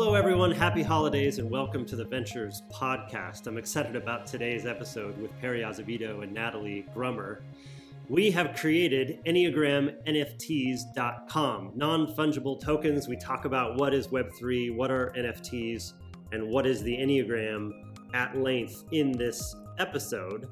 Hello, everyone. Happy holidays and welcome to the Ventures podcast. I'm excited about today's episode with Perry Azevedo and Natalie Grummer. We have created EnneagramNFTs.com, non fungible tokens. We talk about what is Web3, what are NFTs, and what is the Enneagram at length in this episode.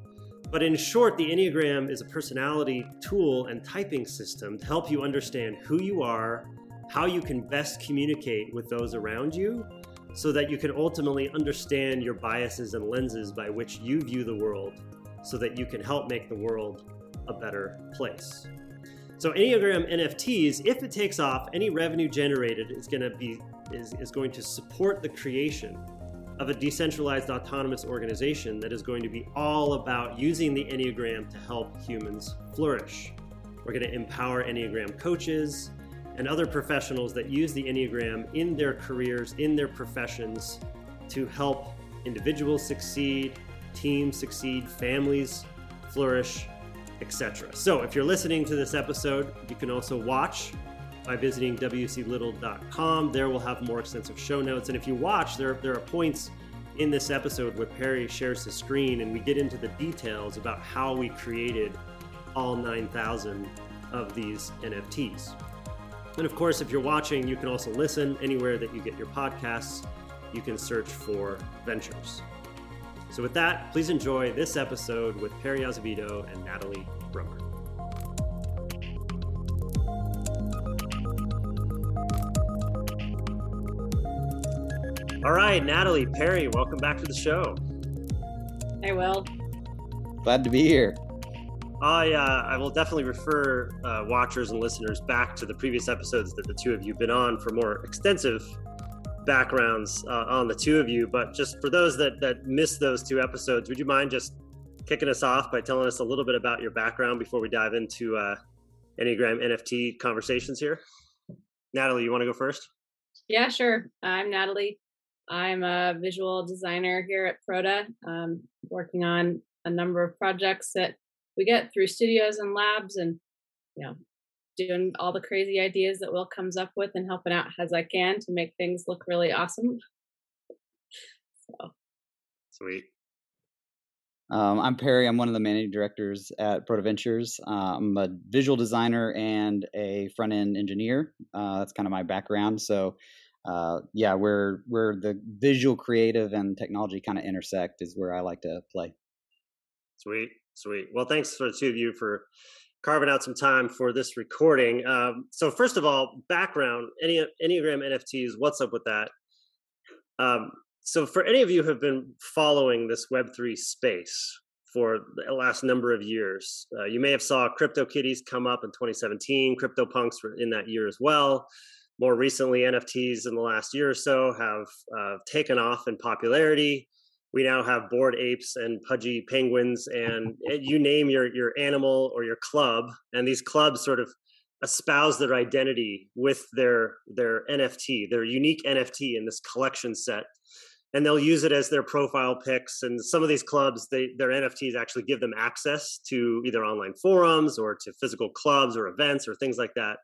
But in short, the Enneagram is a personality tool and typing system to help you understand who you are how you can best communicate with those around you so that you can ultimately understand your biases and lenses by which you view the world so that you can help make the world a better place. So Enneagram NFTs, if it takes off, any revenue generated is going to be is, is going to support the creation of a decentralized autonomous organization that is going to be all about using the Enneagram to help humans flourish. We're going to empower Enneagram coaches, and other professionals that use the Enneagram in their careers, in their professions to help individuals succeed, teams succeed, families flourish, etc. So, if you're listening to this episode, you can also watch by visiting wclittle.com. There we'll have more extensive show notes. And if you watch, there, there are points in this episode where Perry shares the screen and we get into the details about how we created all 9,000 of these NFTs. And of course, if you're watching, you can also listen anywhere that you get your podcasts. You can search for Ventures. So, with that, please enjoy this episode with Perry Azevedo and Natalie Grummer. All right, Natalie, Perry, welcome back to the show. Hey, Will. Glad to be here. I uh, I will definitely refer uh, watchers and listeners back to the previous episodes that the two of you have been on for more extensive backgrounds uh, on the two of you. But just for those that that missed those two episodes, would you mind just kicking us off by telling us a little bit about your background before we dive into uh, Enneagram NFT conversations here? Natalie, you want to go first? Yeah, sure. I'm Natalie. I'm a visual designer here at Proda, um, working on a number of projects that we get through studios and labs and you know doing all the crazy ideas that will comes up with and helping out as I can to make things look really awesome. So sweet. Um, I'm Perry. I'm one of the managing directors at Proda Ventures. Uh, I'm a visual designer and a front end engineer. Uh, that's kind of my background. So, uh, yeah, where where the visual, creative, and technology kind of intersect is where I like to play. Sweet. Sweet. Well, thanks for the two of you for carving out some time for this recording. Um, so, first of all, background Enne- Enneagram NFTs. What's up with that? Um, so, for any of you who have been following this Web three space for the last number of years, uh, you may have saw CryptoKitties come up in 2017. CryptoPunks were in that year as well. More recently, NFTs in the last year or so have uh, taken off in popularity we now have bored apes and pudgy penguins and you name your your animal or your club and these clubs sort of espouse their identity with their their NFT, their unique NFT in this collection set. And they'll use it as their profile pics. And some of these clubs, they, their NFTs actually give them access to either online forums or to physical clubs or events or things like that.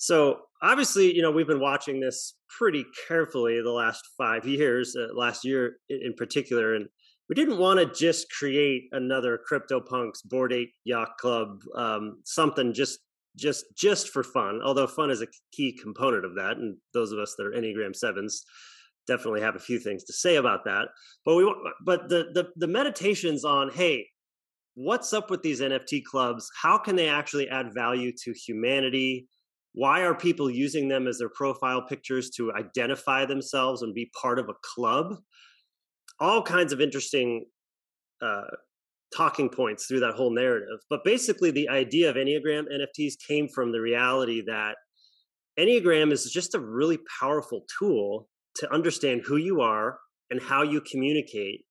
So obviously, you know, we've been watching this pretty carefully the last five years, uh, last year in particular, and we didn't want to just create another CryptoPunks Bored Ape Yacht Club, um, something just just just for fun. Although fun is a key component of that, and those of us that are Enneagram sevens definitely have a few things to say about that. But we but the the, the meditations on hey, what's up with these NFT clubs? How can they actually add value to humanity? Why are people using them as their profile pictures to identify themselves and be part of a club? All kinds of interesting uh, talking points through that whole narrative. But basically the idea of enneagram nfts came from the reality that enneagram is just a really powerful tool to understand who you are and how you communicate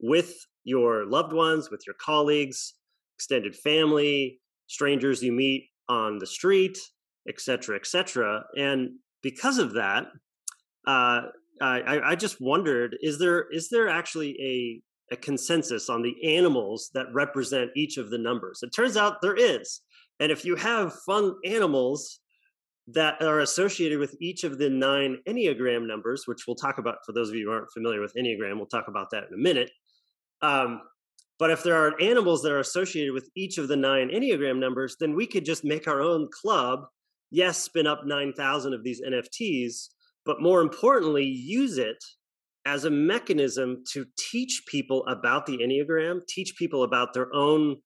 with your loved ones with your colleagues extended family strangers you meet on the street et cetera, et cetera. And because of that, uh, I, I just wondered: is there is there actually a a consensus on the animals that represent each of the numbers? It turns out there is. And if you have fun animals that are associated with each of the nine Enneagram numbers, which we'll talk about for those of you who aren't familiar with Enneagram. We'll talk about that in a minute. Um, but if there are animals that are associated with each of the nine Enneagram numbers, then we could just make our own club. Yes, spin up 9,000 of these NFTs, but more importantly, use it as a mechanism to teach people about the Enneagram, teach people about their own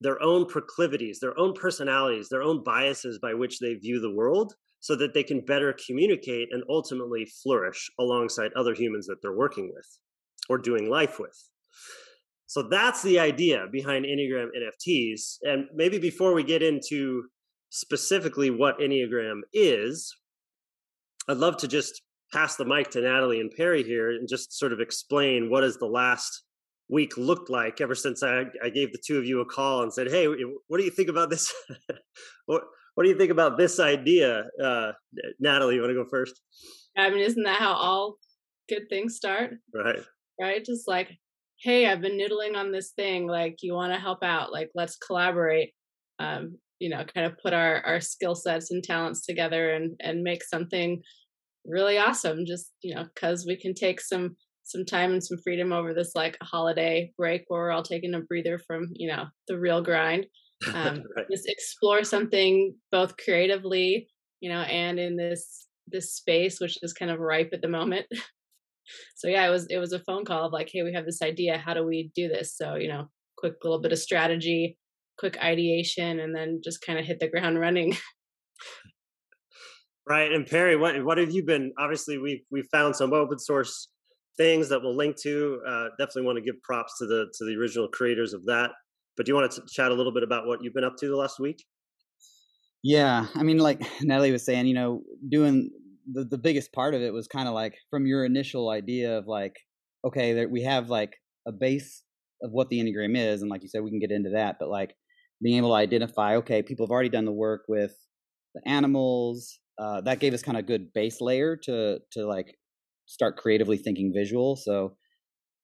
their own proclivities, their own personalities, their own biases by which they view the world so that they can better communicate and ultimately flourish alongside other humans that they're working with or doing life with. So that's the idea behind Enneagram NFTs. And maybe before we get into specifically what Enneagram is, I'd love to just pass the mic to Natalie and Perry here and just sort of explain what has the last week looked like ever since I, I gave the two of you a call and said, Hey, what do you think about this? what, what do you think about this idea? Uh, Natalie, you want to go first? I mean, isn't that how all good things start? Right. Right. Just like, hey, I've been noodling on this thing. Like, you want to help out? Like, let's collaborate. Um, you know, kind of put our our skill sets and talents together and and make something really awesome. Just you know, because we can take some some time and some freedom over this like holiday break where we're all taking a breather from you know the real grind. Um, right. Just explore something both creatively, you know, and in this this space which is kind of ripe at the moment. so yeah, it was it was a phone call of like, hey, we have this idea. How do we do this? So you know, quick little bit of strategy, quick ideation, and then just kind of hit the ground running. right. And Perry, what what have you been? Obviously, we we found some open source things that we'll link to. Uh, definitely want to give props to the to the original creators of that. But do you want to chat a little bit about what you've been up to the last week? Yeah, I mean, like Natalie was saying, you know, doing the the biggest part of it was kind of like from your initial idea of like, okay, there, we have like a base of what the enneagram is, and like you said, we can get into that. But like being able to identify, okay, people have already done the work with the animals. Uh, that gave us kind of good base layer to to like start creatively thinking visual. So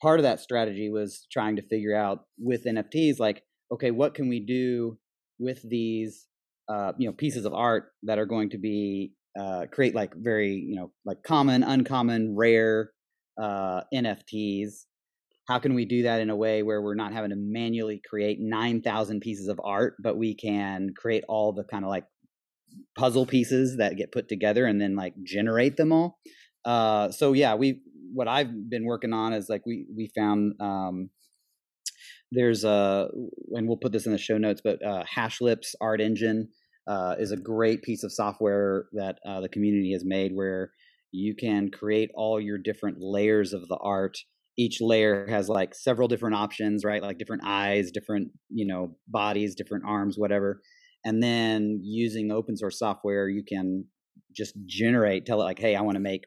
part of that strategy was trying to figure out with NFTs, like, okay, what can we do with these, uh, you know, pieces of art that are going to be uh, create like very, you know, like common, uncommon, rare uh, NFTs. How can we do that in a way where we're not having to manually create 9,000 pieces of art, but we can create all the kind of like puzzle pieces that get put together and then like generate them all? Uh, so yeah, we what I've been working on is like we we found um, there's a and we'll put this in the show notes, but uh, Hashlips Art Engine uh, is a great piece of software that uh, the community has made where you can create all your different layers of the art. Each layer has like several different options, right? Like different eyes, different you know bodies, different arms, whatever. And then using open source software, you can just generate, tell it like, hey, I want to make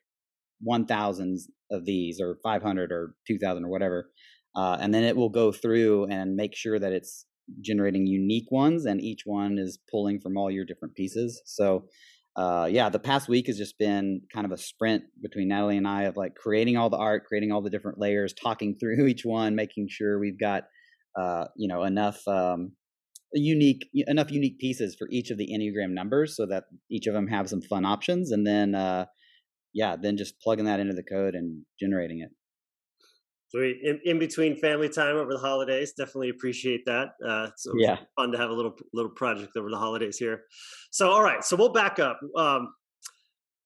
one thousands of these or 500 or 2000 or whatever uh, and then it will go through and make sure that it's generating unique ones and each one is pulling from all your different pieces so uh, yeah the past week has just been kind of a sprint between natalie and i of like creating all the art creating all the different layers talking through each one making sure we've got uh, you know enough um, unique enough unique pieces for each of the enneagram numbers so that each of them have some fun options and then uh, yeah, then just plugging that into the code and generating it. Sweet. In, in between family time over the holidays, definitely appreciate that. Uh, so yeah, fun to have a little little project over the holidays here. So, all right, so we'll back up. Um,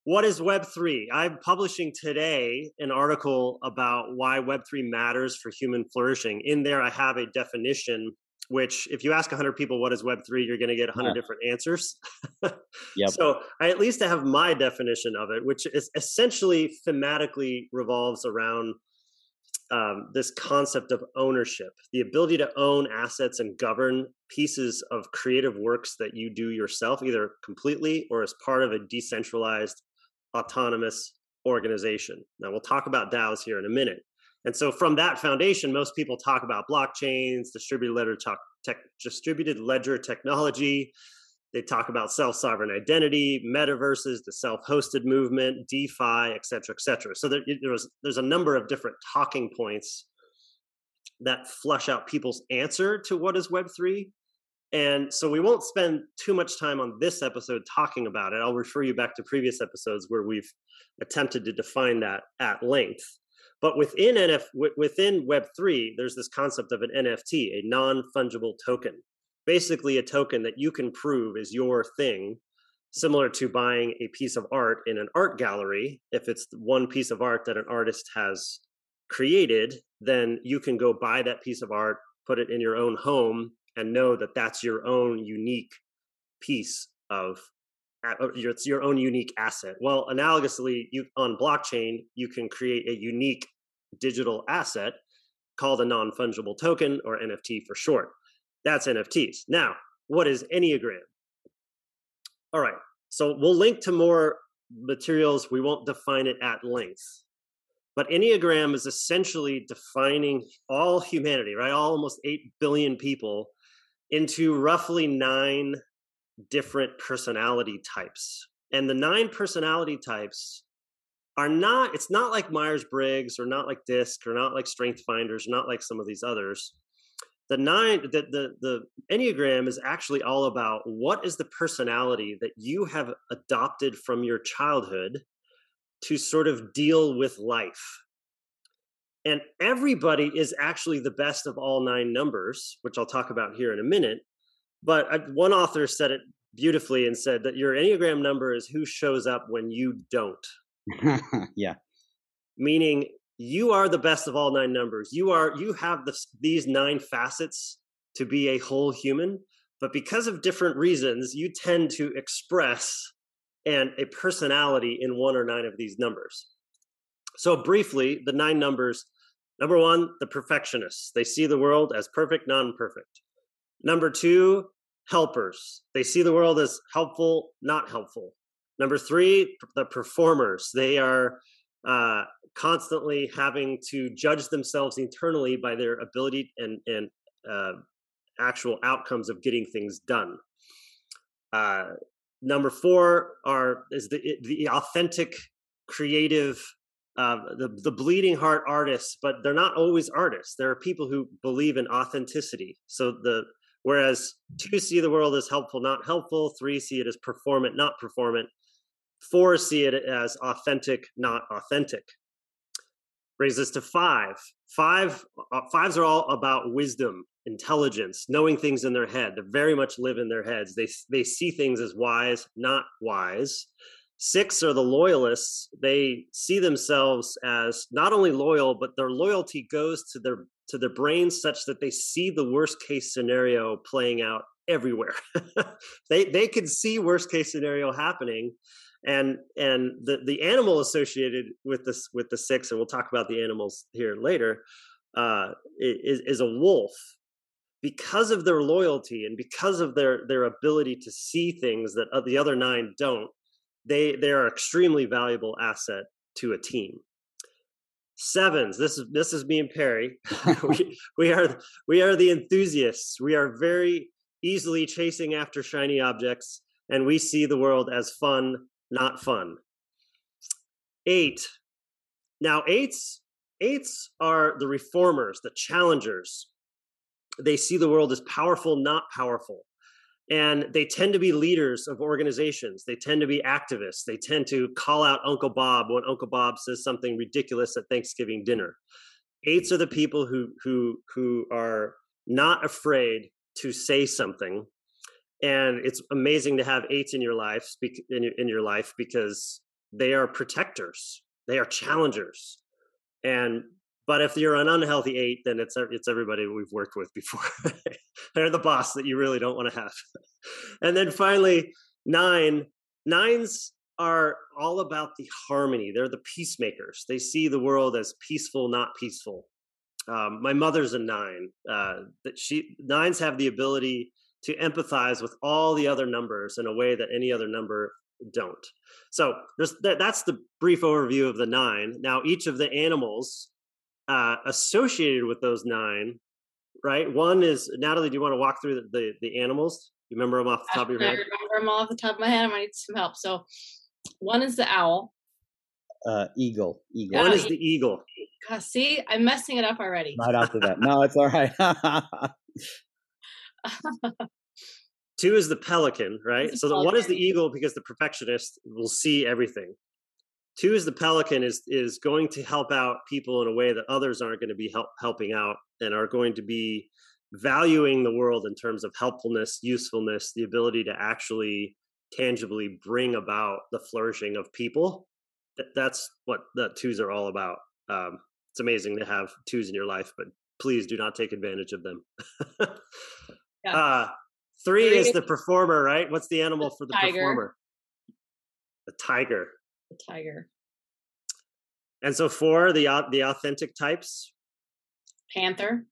what is Web three? I'm publishing today an article about why Web three matters for human flourishing. In there, I have a definition which if you ask 100 people what is web3 you're going to get 100 yeah. different answers yep. so i at least have my definition of it which is essentially thematically revolves around um, this concept of ownership the ability to own assets and govern pieces of creative works that you do yourself either completely or as part of a decentralized autonomous organization now we'll talk about daos here in a minute and so from that foundation, most people talk about blockchains, distributed ledger, tech, distributed ledger technology. They talk about self-sovereign identity, metaverses, the self-hosted movement, DeFi, et cetera, et cetera. So there, there's there's a number of different talking points that flush out people's answer to what is Web three, And so we won't spend too much time on this episode talking about it. I'll refer you back to previous episodes where we've attempted to define that at length. But within NF within Web3, there's this concept of an NFT, a non-fungible token. Basically a token that you can prove is your thing, similar to buying a piece of art in an art gallery. If it's one piece of art that an artist has created, then you can go buy that piece of art, put it in your own home and know that that's your own unique piece of it's your own unique asset. Well, analogously, you on blockchain, you can create a unique digital asset called a non-fungible token or NFT for short. That's NFTs. Now, what is Enneagram? All right. So we'll link to more materials. We won't define it at length. But Enneagram is essentially defining all humanity, right? All almost 8 billion people into roughly nine different personality types. And the nine personality types are not, it's not like Myers Briggs or not like DISC or not like Strength Finders, not like some of these others. The nine, the, the, the Enneagram is actually all about what is the personality that you have adopted from your childhood to sort of deal with life and everybody is actually the best of all nine numbers, which I'll talk about here in a minute. But I, one author said it beautifully and said that your Enneagram number is who shows up when you don't. yeah. Meaning you are the best of all nine numbers. You are you have this, these nine facets to be a whole human, but because of different reasons, you tend to express and a personality in one or nine of these numbers. So briefly, the nine numbers Number one, the perfectionists. They see the world as perfect, non perfect. Number two, helpers. They see the world as helpful, not helpful. Number three, the performers. They are uh, constantly having to judge themselves internally by their ability and, and uh, actual outcomes of getting things done. Uh, number four are is the the authentic, creative uh, the the bleeding heart artists, but they're not always artists. There are people who believe in authenticity. So the whereas two see the world as helpful, not helpful. Three see it as performant, not performant. Four see it as authentic, not authentic. Brings us to five. Five uh, fives are all about wisdom, intelligence, knowing things in their head. They very much live in their heads. They they see things as wise, not wise. Six are the loyalists. They see themselves as not only loyal, but their loyalty goes to their to their brains such that they see the worst case scenario playing out everywhere. they they can see worst case scenario happening, and and the the animal associated with this with the six, and we'll talk about the animals here later, uh, is is a wolf. Because of their loyalty and because of their their ability to see things that the other nine don't, they they are extremely valuable asset to a team. Sevens. This is this is me and Perry. we, we are we are the enthusiasts. We are very easily chasing after shiny objects, and we see the world as fun, not fun. Eight. Now eights eights are the reformers, the challengers. They see the world as powerful, not powerful and they tend to be leaders of organizations they tend to be activists they tend to call out uncle bob when uncle bob says something ridiculous at thanksgiving dinner eights are the people who who who are not afraid to say something and it's amazing to have eights in your life in your, in your life because they are protectors they are challengers and but if you're an unhealthy eight, then it's it's everybody we've worked with before. They're the boss that you really don't want to have. and then finally, nine nines are all about the harmony. They're the peacemakers. They see the world as peaceful, not peaceful. Um, my mother's a nine. Uh, that she nines have the ability to empathize with all the other numbers in a way that any other number don't. So that, that's the brief overview of the nine. Now, each of the animals uh, associated with those nine, right? One is Natalie. Do you want to walk through the the, the animals? You remember them off the top of your head? I remember them all off the top of my head. I might need some help. So, one is the owl. Uh, eagle. Eagle. One is the eagle. God, see, I'm messing it up already. Right after that. No, it's all right. Two is the pelican, right? So the one is the eagle because the perfectionist will see everything. Two is the pelican is is going to help out people in a way that others aren't going to be help, helping out and are going to be valuing the world in terms of helpfulness, usefulness, the ability to actually tangibly bring about the flourishing of people. Th- That's what the twos are all about. Um, it's amazing to have twos in your life, but please do not take advantage of them. Yeah. uh, three, Three is is- the performer, right? What's the animal for the tiger. performer? The tiger. The tiger. And so four, the the authentic types, Panther.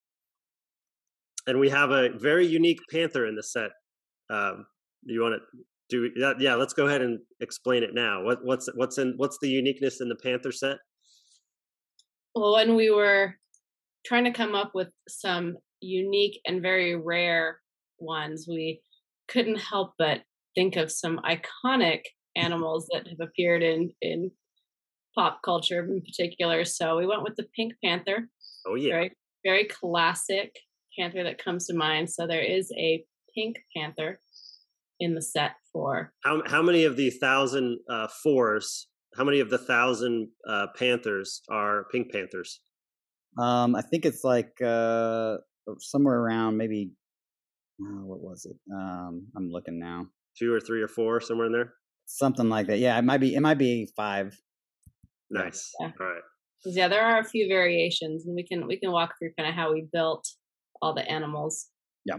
and we have a very unique panther in the set. Um, you want to do that? Yeah, let's go ahead and explain it now. What what's what's in what's the uniqueness in the panther set? Well, when we were trying to come up with some unique and very rare ones, we couldn't help but think of some iconic animals that have appeared in in pop culture in particular. So we went with the pink panther, Oh yeah, very very classic panther that comes to mind. So there is a pink panther in the set for how how many of the thousand uh, fours? How many of the thousand uh, panthers are pink panthers? Um, I think it's like uh, somewhere around maybe. Uh, what was it? Um, I'm looking now. Two or three or four, somewhere in there. Something like that. Yeah, it might be. It might be five. Nice. Yeah. All right. 'cause, yeah, there are a few variations, and we can we can walk through kind of how we built all the animals. Yeah.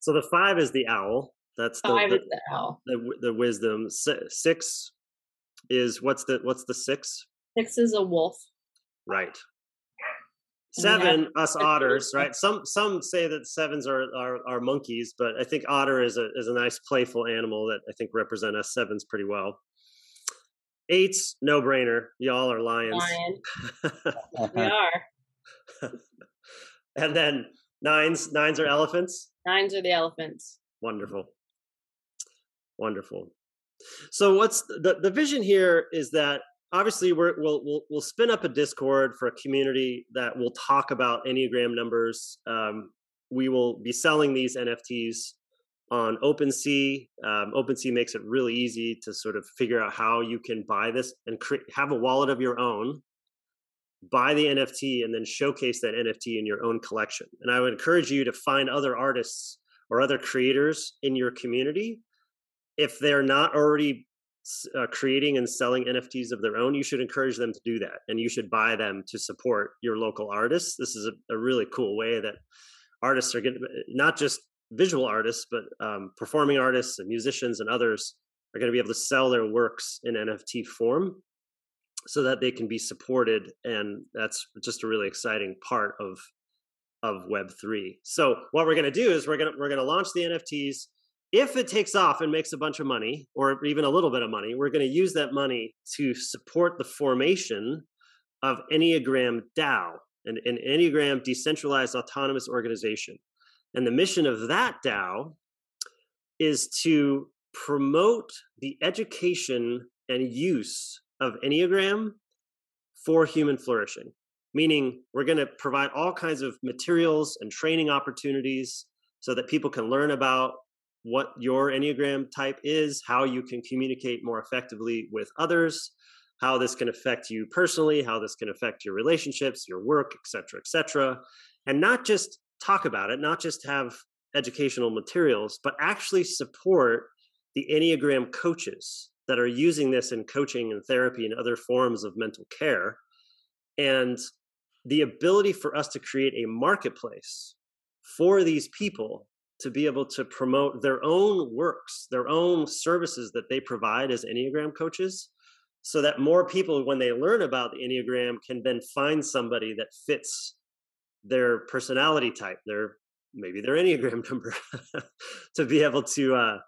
So the five is the owl. That's the Five the, is the owl. the, the wisdom. Six is what's the what's the six? Six is a wolf. Right. And we have Seven, us otters, right? Some some say that sevens are, are are monkeys, but I think otter is a is a nice playful animal that I think represent us sevens pretty well. Eights, no brainer. Y'all are lions. Lion. We are. and then nines, nines are elephants. Nines are the elephants. Wonderful. Wonderful. So what's the the vision here is that obviously we're, we'll we'll we'll spin up a Discord for a community that will talk about Enneagram numbers. Um, we will be selling these NFTs on OpenSea. Um, OpenSea makes it really easy to sort of figure out how you can buy this and have a wallet of your own, buy the NFT, and then showcase that NFT in your own collection. And I would encourage you to find other artists or other creators in your community if they're not already uh, creating and selling NFTs of their own, you should encourage them to do that, and you should buy them to support your local artists. This is a, a really cool way that artists are getting not just visual artists, but um, performing artists and musicians and others are going to be able to sell their works in NFT form, so that they can be supported, and that's just a really exciting part of of Web three. So what we're going to do is we're going to we're going to launch the NFTs if it takes off and makes a bunch of money or even a little bit of money, we're going to use that money to support the formation of Enneagram DAO, an, an Enneagram decentralized autonomous organization. And the mission of that DAO is to promote the education and use of Enneagram for human flourishing. Meaning, we're going to provide all kinds of materials and training opportunities so that people can learn about what your Enneagram type is, how you can communicate more effectively with others, how this can affect you personally, how this can affect your relationships, your work, et cetera, et cetera. And not just talk about it, not just have educational materials, but actually support the Enneagram coaches that are using this in coaching and therapy and other forms of mental care. And the ability for us to create a marketplace for these people to be able to promote their own works, their own services that they provide as Enneagram coaches, so that more people, when they learn about the Enneagram, can then find somebody that fits their personality type, their maybe their Enneagram number, to be able to uh,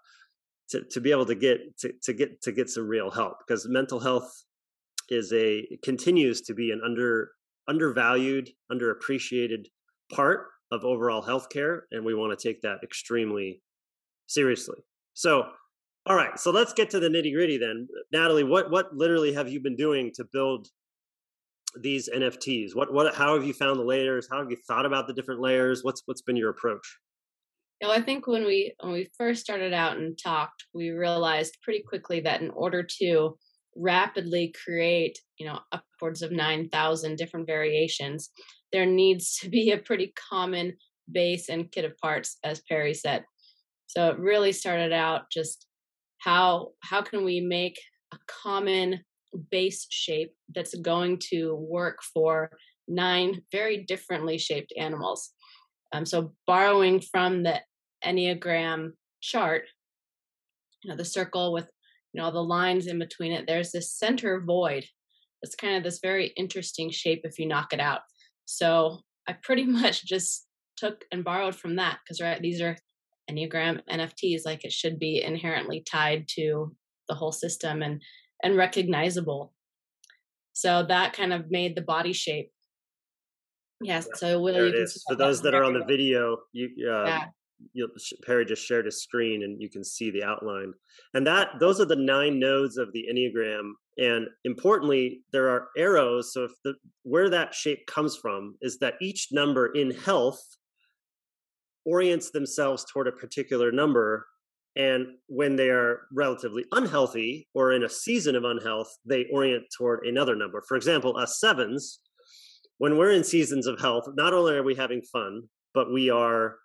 to to be able to get to, to get to get some real help because mental health is a continues to be an under undervalued, underappreciated part of overall healthcare, and we want to take that extremely seriously. So, all right, so let's get to the nitty gritty then, Natalie. What what literally have you been doing to build these NFTs? What what how have you found the layers? How have you thought about the different layers? What's what's been your approach? You know, I think when we when we first started out and talked, we realized pretty quickly that in order to rapidly create, you know, upwards of 9,000 different variations, there needs to be a pretty common base and kit of parts as Perry said. So it really started out just how how can we make a common base shape that's going to work for nine very differently shaped animals. Um, so borrowing from the Enneagram chart, you know, the circle with you know the lines in between it, there's this center void. It's kind of this very interesting shape if you knock it out. So I pretty much just took and borrowed from that because right these are Enneagram NFTs, like it should be inherently tied to the whole system and and recognizable. So that kind of made the body shape. Yes. So Will, it is. For those that are on the video, you uh, yeah. You, Perry just shared a screen and you can see the outline. And that those are the nine nodes of the Enneagram. And importantly, there are arrows. So if the where that shape comes from is that each number in health orients themselves toward a particular number and when they are relatively unhealthy or in a season of unhealth they orient toward another number for example us sevens when we're in seasons of health not only are we having fun but we are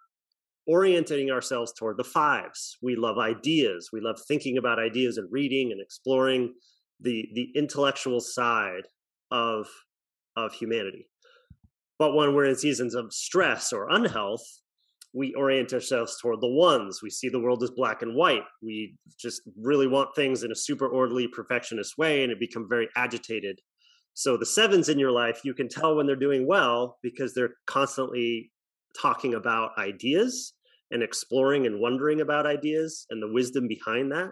orienting ourselves toward the fives we love ideas we love thinking about ideas and reading and exploring the the intellectual side of of humanity but when we're in seasons of stress or unhealth we orient ourselves toward the ones. We see the world as black and white. We just really want things in a super orderly, perfectionist way, and it become very agitated. So the sevens in your life, you can tell when they're doing well because they're constantly talking about ideas and exploring and wondering about ideas and the wisdom behind that.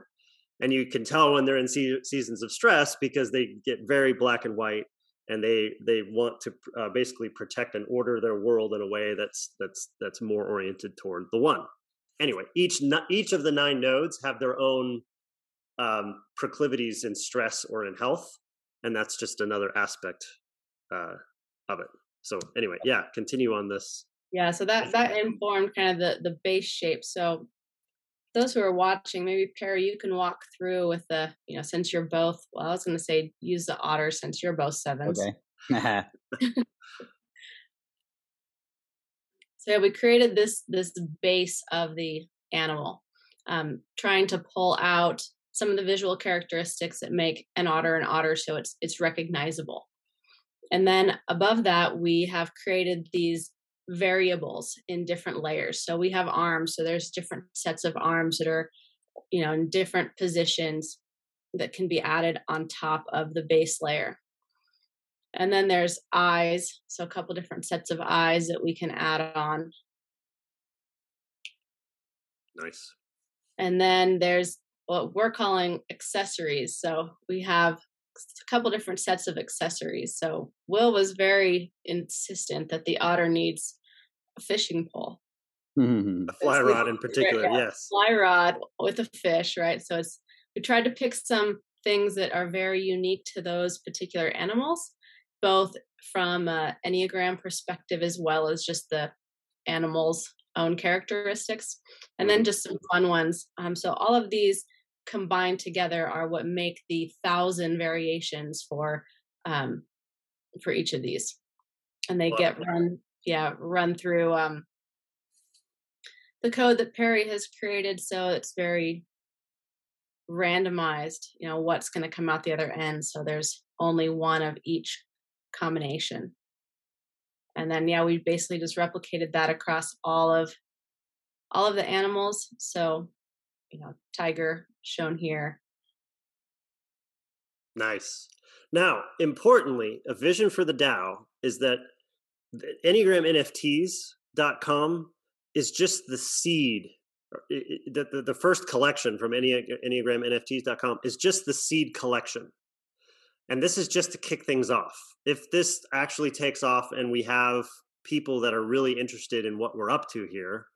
And you can tell when they're in se- seasons of stress because they get very black and white and they they want to uh, basically protect and order their world in a way that's that's that's more oriented toward the one. Anyway each each of the nine nodes have their own um, proclivities in stress or in health and that's just another aspect uh, of it. So anyway yeah continue on this yeah so that that informed kind of the the base shape so those who are watching, maybe Perry, you can walk through with the, you know, since you're both, well, I was going to say use the otter since you're both sevens. Okay. so we created this this base of the animal, um, trying to pull out some of the visual characteristics that make an otter an otter, so it's it's recognizable. And then above that, we have created these variables in different layers. So we have arms, so there's different sets of arms that are, you know, in different positions that can be added on top of the base layer. And then there's eyes, so a couple different sets of eyes that we can add on. Nice. And then there's what we're calling accessories. So we have a couple different sets of accessories. So Will was very insistent that the otter needs a fishing pole. Mm-hmm. A fly rod in particular, yeah, yes. Fly rod with a fish, right? So it's we tried to pick some things that are very unique to those particular animals, both from a Enneagram perspective as well as just the animal's own characteristics, and then mm-hmm. just some fun ones. Um, so all of these combined together are what make the thousand variations for um, for each of these, and they get run yeah run through um, the code that Perry has created, so it's very randomized. You know what's going to come out the other end, so there's only one of each combination. And then yeah, we basically just replicated that across all of all of the animals. So, you know, tiger shown here. Nice. Now, importantly, a vision for the DAO is that EnneagramNFTs.com is just the seed. The, the, the first collection from EnneagramNFTs.com is just the seed collection. And this is just to kick things off. If this actually takes off and we have people that are really interested in what we're up to here,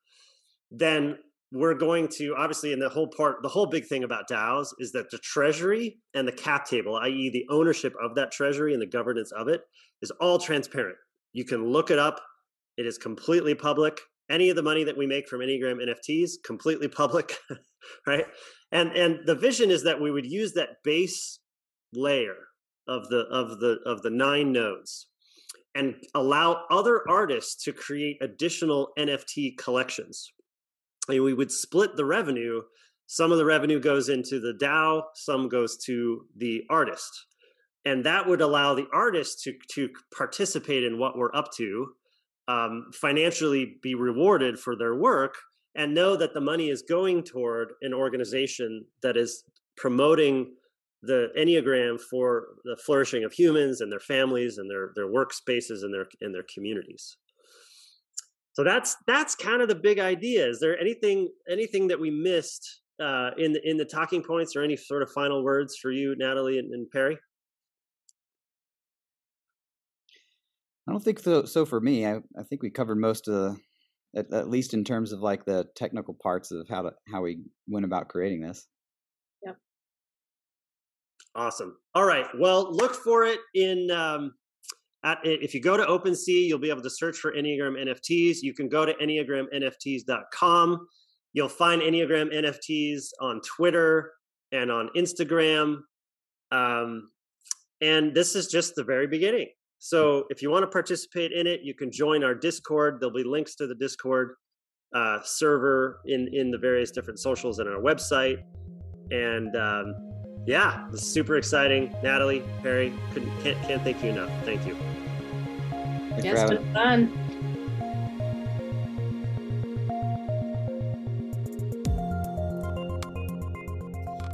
then we're going to obviously in the whole part the whole big thing about DAOs is that the treasury and the cap table, i.e., the ownership of that treasury and the governance of it, is all transparent. You can look it up. It is completely public any of the money that we make from Enneagram NFTs completely public, right? And and the vision is that we would use that base layer of the of the of the nine nodes and allow other artists to create additional NFT collections. And we would split the revenue. Some of the revenue goes into the DAO, some goes to the artist. And that would allow the artist to, to participate in what we're up to, um, financially be rewarded for their work, and know that the money is going toward an organization that is promoting the enneagram for the flourishing of humans and their families and their their workspaces and their and their communities so that's that's kind of the big idea is there anything anything that we missed uh, in the in the talking points or any sort of final words for you natalie and, and perry i don't think so so for me i, I think we covered most of the at, at least in terms of like the technical parts of how to how we went about creating this yep Awesome. All right. Well, look for it in. Um, at, if you go to OpenSea, you'll be able to search for Enneagram NFTs. You can go to enneagramnfts.com. You'll find Enneagram NFTs on Twitter and on Instagram. Um, and this is just the very beginning. So if you want to participate in it, you can join our Discord. There'll be links to the Discord uh, server in in the various different socials and our website. And um, yeah, this is super exciting. Natalie, Perry, couldn't, can't, can't thank you enough. Thank you. Thanks yes, it's been fun.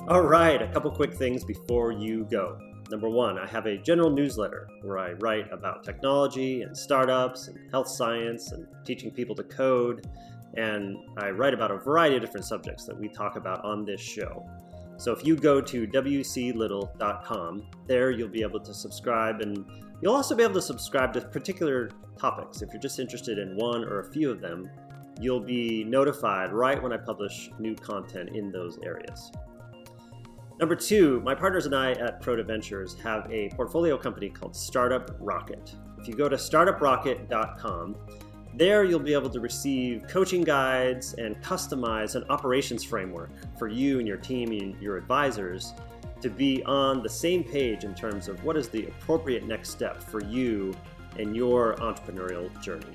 All right, a couple quick things before you go. Number one, I have a general newsletter where I write about technology and startups and health science and teaching people to code. And I write about a variety of different subjects that we talk about on this show. So if you go to wclittle.com, there you'll be able to subscribe and you'll also be able to subscribe to particular topics. If you're just interested in one or a few of them, you'll be notified right when I publish new content in those areas. Number two, my partners and I at Proda Ventures have a portfolio company called Startup Rocket. If you go to startuprocket.com, there, you'll be able to receive coaching guides and customize an operations framework for you and your team and your advisors to be on the same page in terms of what is the appropriate next step for you and your entrepreneurial journey.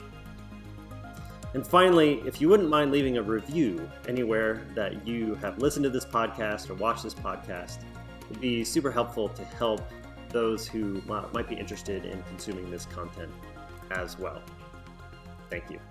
And finally, if you wouldn't mind leaving a review anywhere that you have listened to this podcast or watched this podcast, it'd be super helpful to help those who might be interested in consuming this content as well. Thank you.